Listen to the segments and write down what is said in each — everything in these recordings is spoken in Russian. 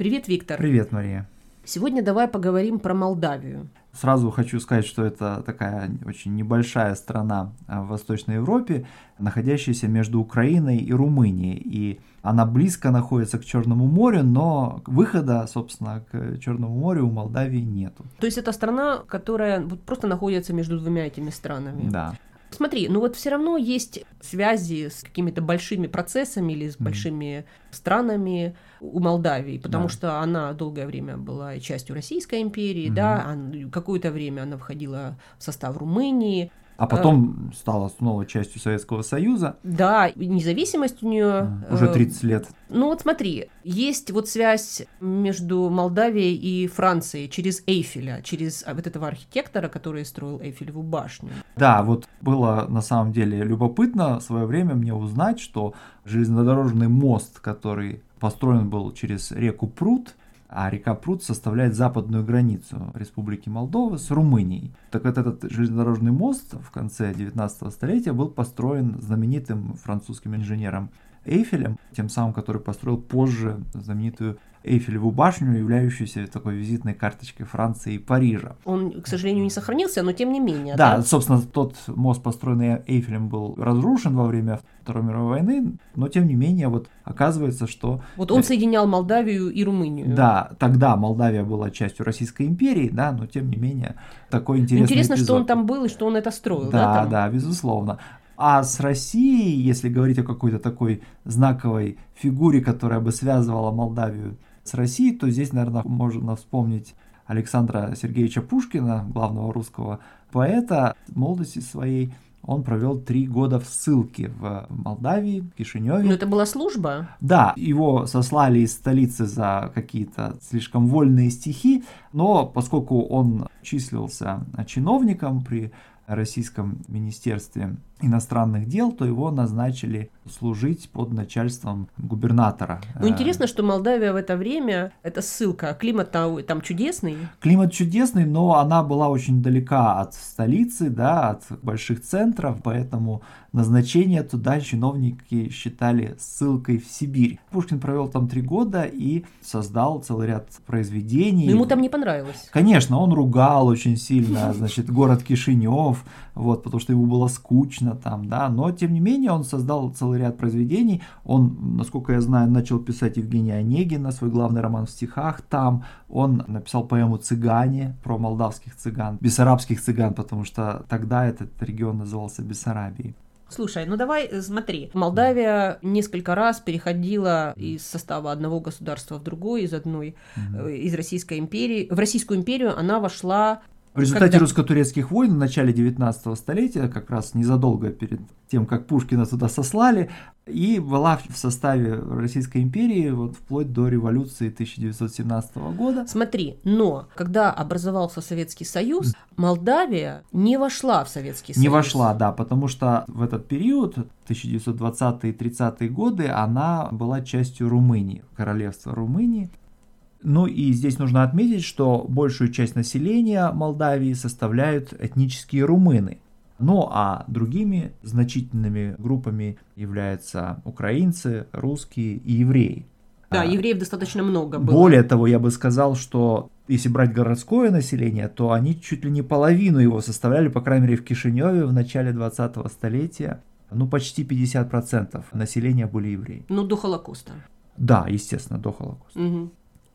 Привет, Виктор. Привет, Мария. Сегодня давай поговорим про Молдавию. Сразу хочу сказать, что это такая очень небольшая страна а, в Восточной Европе, находящаяся между Украиной и Румынией. И она близко находится к Черному морю, но выхода, собственно, к Черному морю у Молдавии нету. То есть это страна, которая просто находится между двумя этими странами. Да. Смотри, ну вот все равно есть связи с какими-то большими процессами или с большими mm. странами у Молдавии, потому да. что она долгое время была частью Российской империи, mm-hmm. да, какое-то время она входила в состав Румынии, а потом стала снова частью Советского Союза. Да, независимость у нее... Уже 30 э, лет. Ну вот смотри, есть вот связь между Молдавией и Францией через Эйфеля, через вот этого архитектора, который строил Эйфелеву башню. Да, вот было на самом деле любопытно в свое время мне узнать, что железнодорожный мост, который построен был через реку Прут, а река Прут составляет западную границу Республики Молдова с Румынией. Так вот этот железнодорожный мост в конце 19 столетия был построен знаменитым французским инженером Эйфелем, тем самым, который построил позже знаменитую Эйфелеву башню, являющуюся такой визитной карточкой Франции и Парижа. Он, к сожалению, не сохранился, но тем не менее. Да, да? собственно, тот мост, построенный Эйфелем, был разрушен во время Второй мировой войны, но тем не менее, вот оказывается, что... Вот он соединял Молдавию и Румынию. Да, тогда Молдавия была частью Российской империи, да, но тем не менее, такой интересный Интересно, эпизод. что он там был и что он это строил, да? Да, там? да, безусловно. А с Россией, если говорить о какой-то такой знаковой фигуре, которая бы связывала Молдавию с Россией, то здесь, наверное, можно вспомнить Александра Сергеевича Пушкина, главного русского поэта, в молодости своей он провел три года в ссылке в Молдавии, в Кишиневе. Но это была служба? Да, его сослали из столицы за какие-то слишком вольные стихи, но поскольку он числился чиновником при Российском Министерстве иностранных дел, то его назначили служить под начальством губернатора. Ну, интересно, что Молдавия в это время, это ссылка, климат там чудесный? Климат чудесный, но она была очень далека от столицы, да, от больших центров, поэтому назначение туда чиновники считали ссылкой в Сибирь. Пушкин провел там три года и создал целый ряд произведений. Но ему там не понравилось? Конечно, он ругал очень сильно, значит, город Кишинев, вот, потому что ему было скучно там, да, но тем не менее он создал целый ряд произведений, он, насколько я знаю, начал писать Евгения Онегина, свой главный роман в стихах там, он написал поэму «Цыгане» про молдавских цыган, бессарабских цыган, потому что тогда этот регион назывался Бессарабией. Слушай, ну давай э, смотри. Молдавия несколько раз переходила из состава одного государства в другой, из одной, mm-hmm. из Российской империи. В Российскую империю она вошла в результате Когда... русско-турецких войн в начале 19 столетия, как раз незадолго перед тем, как Пушкина туда сослали, и была в составе Российской империи вот вплоть до революции 1917 года. Смотри, но когда образовался Советский Союз, Молдавия не вошла в Советский Союз. Не вошла, да, потому что в этот период, 1920-30-е годы, она была частью Румынии, королевства Румынии. Ну и здесь нужно отметить, что большую часть населения Молдавии составляют этнические румыны. Ну а другими значительными группами являются украинцы, русские и евреи. Да, а, евреев достаточно много было. Более того, я бы сказал, что если брать городское население, то они чуть ли не половину его составляли, по крайней мере, в Кишиневе в начале 20-го столетия. Ну, почти 50% населения были евреи. Ну, до Холокоста. Да, естественно, до Холокоста. Угу.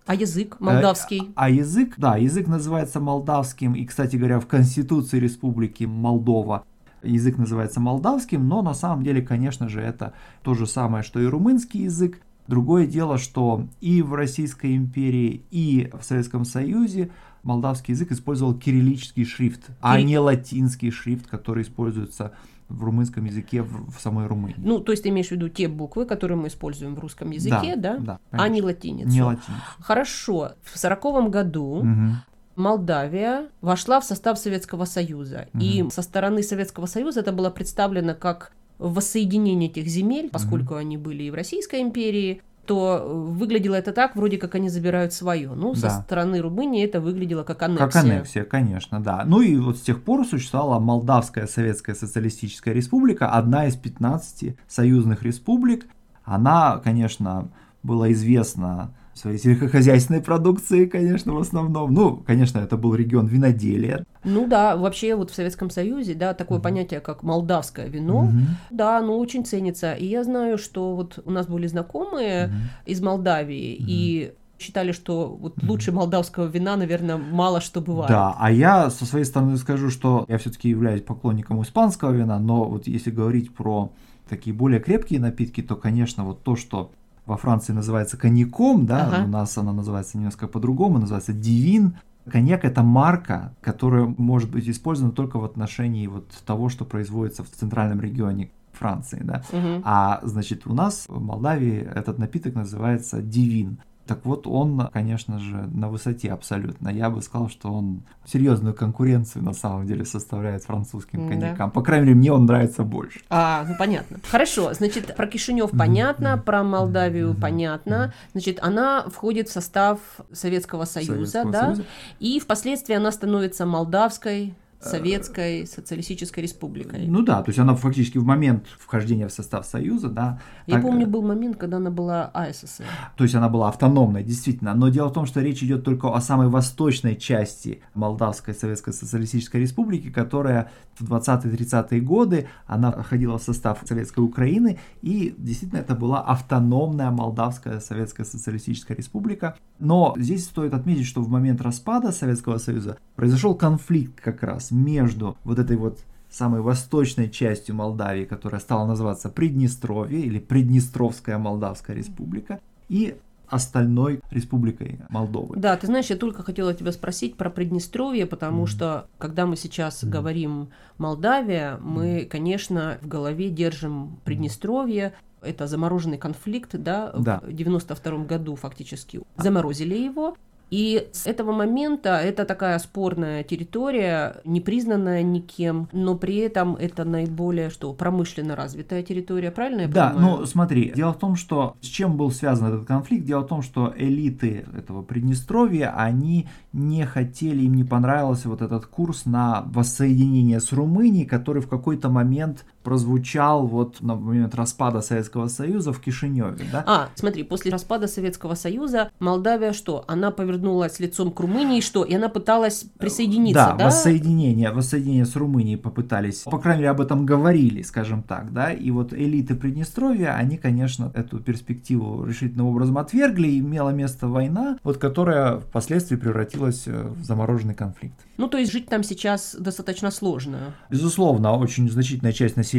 А язык молдавский? А, а язык, да, язык называется молдавским. И, кстати говоря, в Конституции Республики Молдова язык называется молдавским, но на самом деле, конечно же, это то же самое, что и румынский язык. Другое дело, что и в Российской империи, и в Советском Союзе молдавский язык использовал кириллический шрифт, а не латинский шрифт, который используется в румынском языке в, в самой Румынии. Ну, то есть ты имеешь в виду те буквы, которые мы используем в русском языке, да? Да, да а не латиницу. Не латиницу. Хорошо. В сороковом году угу. Молдавия вошла в состав Советского Союза. Угу. И со стороны Советского Союза это было представлено как воссоединение этих земель, поскольку угу. они были и в Российской империи, то выглядело это так, вроде как они забирают свое. Ну, да. со стороны Румынии это выглядело как аннексия. Как аннексия, конечно, да. Ну и вот с тех пор существовала Молдавская Советская Социалистическая Республика, одна из 15 союзных республик. Она, конечно, была известна своей сельскохозяйственной продукции, конечно, в основном. Ну, конечно, это был регион виноделия. Ну да, вообще вот в Советском Союзе, да, такое mm-hmm. понятие, как молдавское вино, mm-hmm. да, оно очень ценится. И я знаю, что вот у нас были знакомые mm-hmm. из Молдавии, mm-hmm. и считали, что вот лучше молдавского вина, наверное, мало что бывает. Да, а я со своей стороны скажу, что я все-таки являюсь поклонником испанского вина, но вот если говорить про такие более крепкие напитки, то, конечно, вот то, что во Франции называется коньяком, да, ага. у нас она называется немножко по-другому, называется дивин. Коньяк это марка, которая может быть использована только в отношении вот того, что производится в центральном регионе Франции, да. Угу. А значит у нас в Молдавии этот напиток называется дивин. Так вот, он, конечно же, на высоте абсолютно. Я бы сказал, что он серьезную конкуренцию на самом деле составляет французским коньякам. Да. По крайней мере, мне он нравится больше. А, ну понятно. Хорошо, значит, про Кишинев понятно, про Молдавию понятно. Значит, она входит в состав Советского Союза, Советского да, Союза. и впоследствии она становится молдавской Советской Социалистической Республикой. Ну да, то есть она фактически в момент вхождения в состав Союза, да. Я так, помню, был момент, когда она была АССР. То есть она была автономной, действительно. Но дело в том, что речь идет только о самой восточной части Молдавской Советской Социалистической Республики, которая в 20-30-е годы, она входила в состав Советской Украины, и действительно это была автономная Молдавская Советская Социалистическая Республика. Но здесь стоит отметить, что в момент распада Советского Союза произошел конфликт как раз между вот этой вот самой восточной частью Молдавии, которая стала называться Приднестровье или Приднестровская Молдавская Республика, и остальной республикой Молдовы. Да, ты знаешь, я только хотела тебя спросить про Приднестровье, потому mm что когда мы сейчас mm говорим Молдавия, мы, mm конечно, в голове держим Приднестровье, это замороженный конфликт, да, да. в 92 году фактически. Заморозили его, и с этого момента это такая спорная территория, не признанная никем, но при этом это наиболее что промышленно развитая территория, правильно я да, понимаю? Да, ну смотри, дело в том, что с чем был связан этот конфликт, дело в том, что элиты этого Приднестровья, они не хотели, им не понравился вот этот курс на воссоединение с Румынией, который в какой-то момент прозвучал вот на момент распада Советского Союза в Кишиневе, да? А, смотри, после распада Советского Союза Молдавия что? Она повернулась лицом к Румынии, что? И она пыталась присоединиться, да? Да, воссоединение, воссоединение с Румынией попытались, по крайней мере, об этом говорили, скажем так, да? И вот элиты Приднестровья, они, конечно, эту перспективу решительным образом отвергли, и имела место война, вот которая впоследствии превратилась э, в замороженный конфликт. Ну, то есть жить там сейчас достаточно сложно. Безусловно, очень значительная часть населения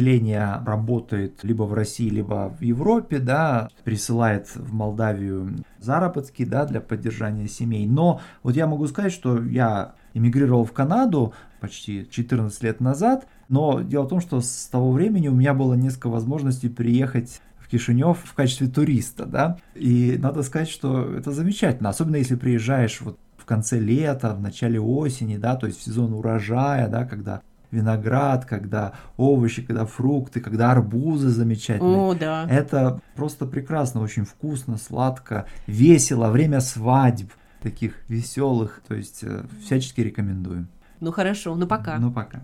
работает либо в России, либо в Европе, да, присылает в Молдавию заработки, да, для поддержания семей. Но вот я могу сказать, что я эмигрировал в Канаду почти 14 лет назад, но дело в том, что с того времени у меня было несколько возможностей приехать в Кишинев в качестве туриста, да, и надо сказать, что это замечательно, особенно если приезжаешь вот конце лета, в начале осени, да, то есть в сезон урожая, да, когда виноград, когда овощи, когда фрукты, когда арбузы замечательные. О, да. Это просто прекрасно, очень вкусно, сладко, весело, время свадьб таких веселых, то есть э, всячески рекомендую. Ну хорошо, ну пока. Ну пока.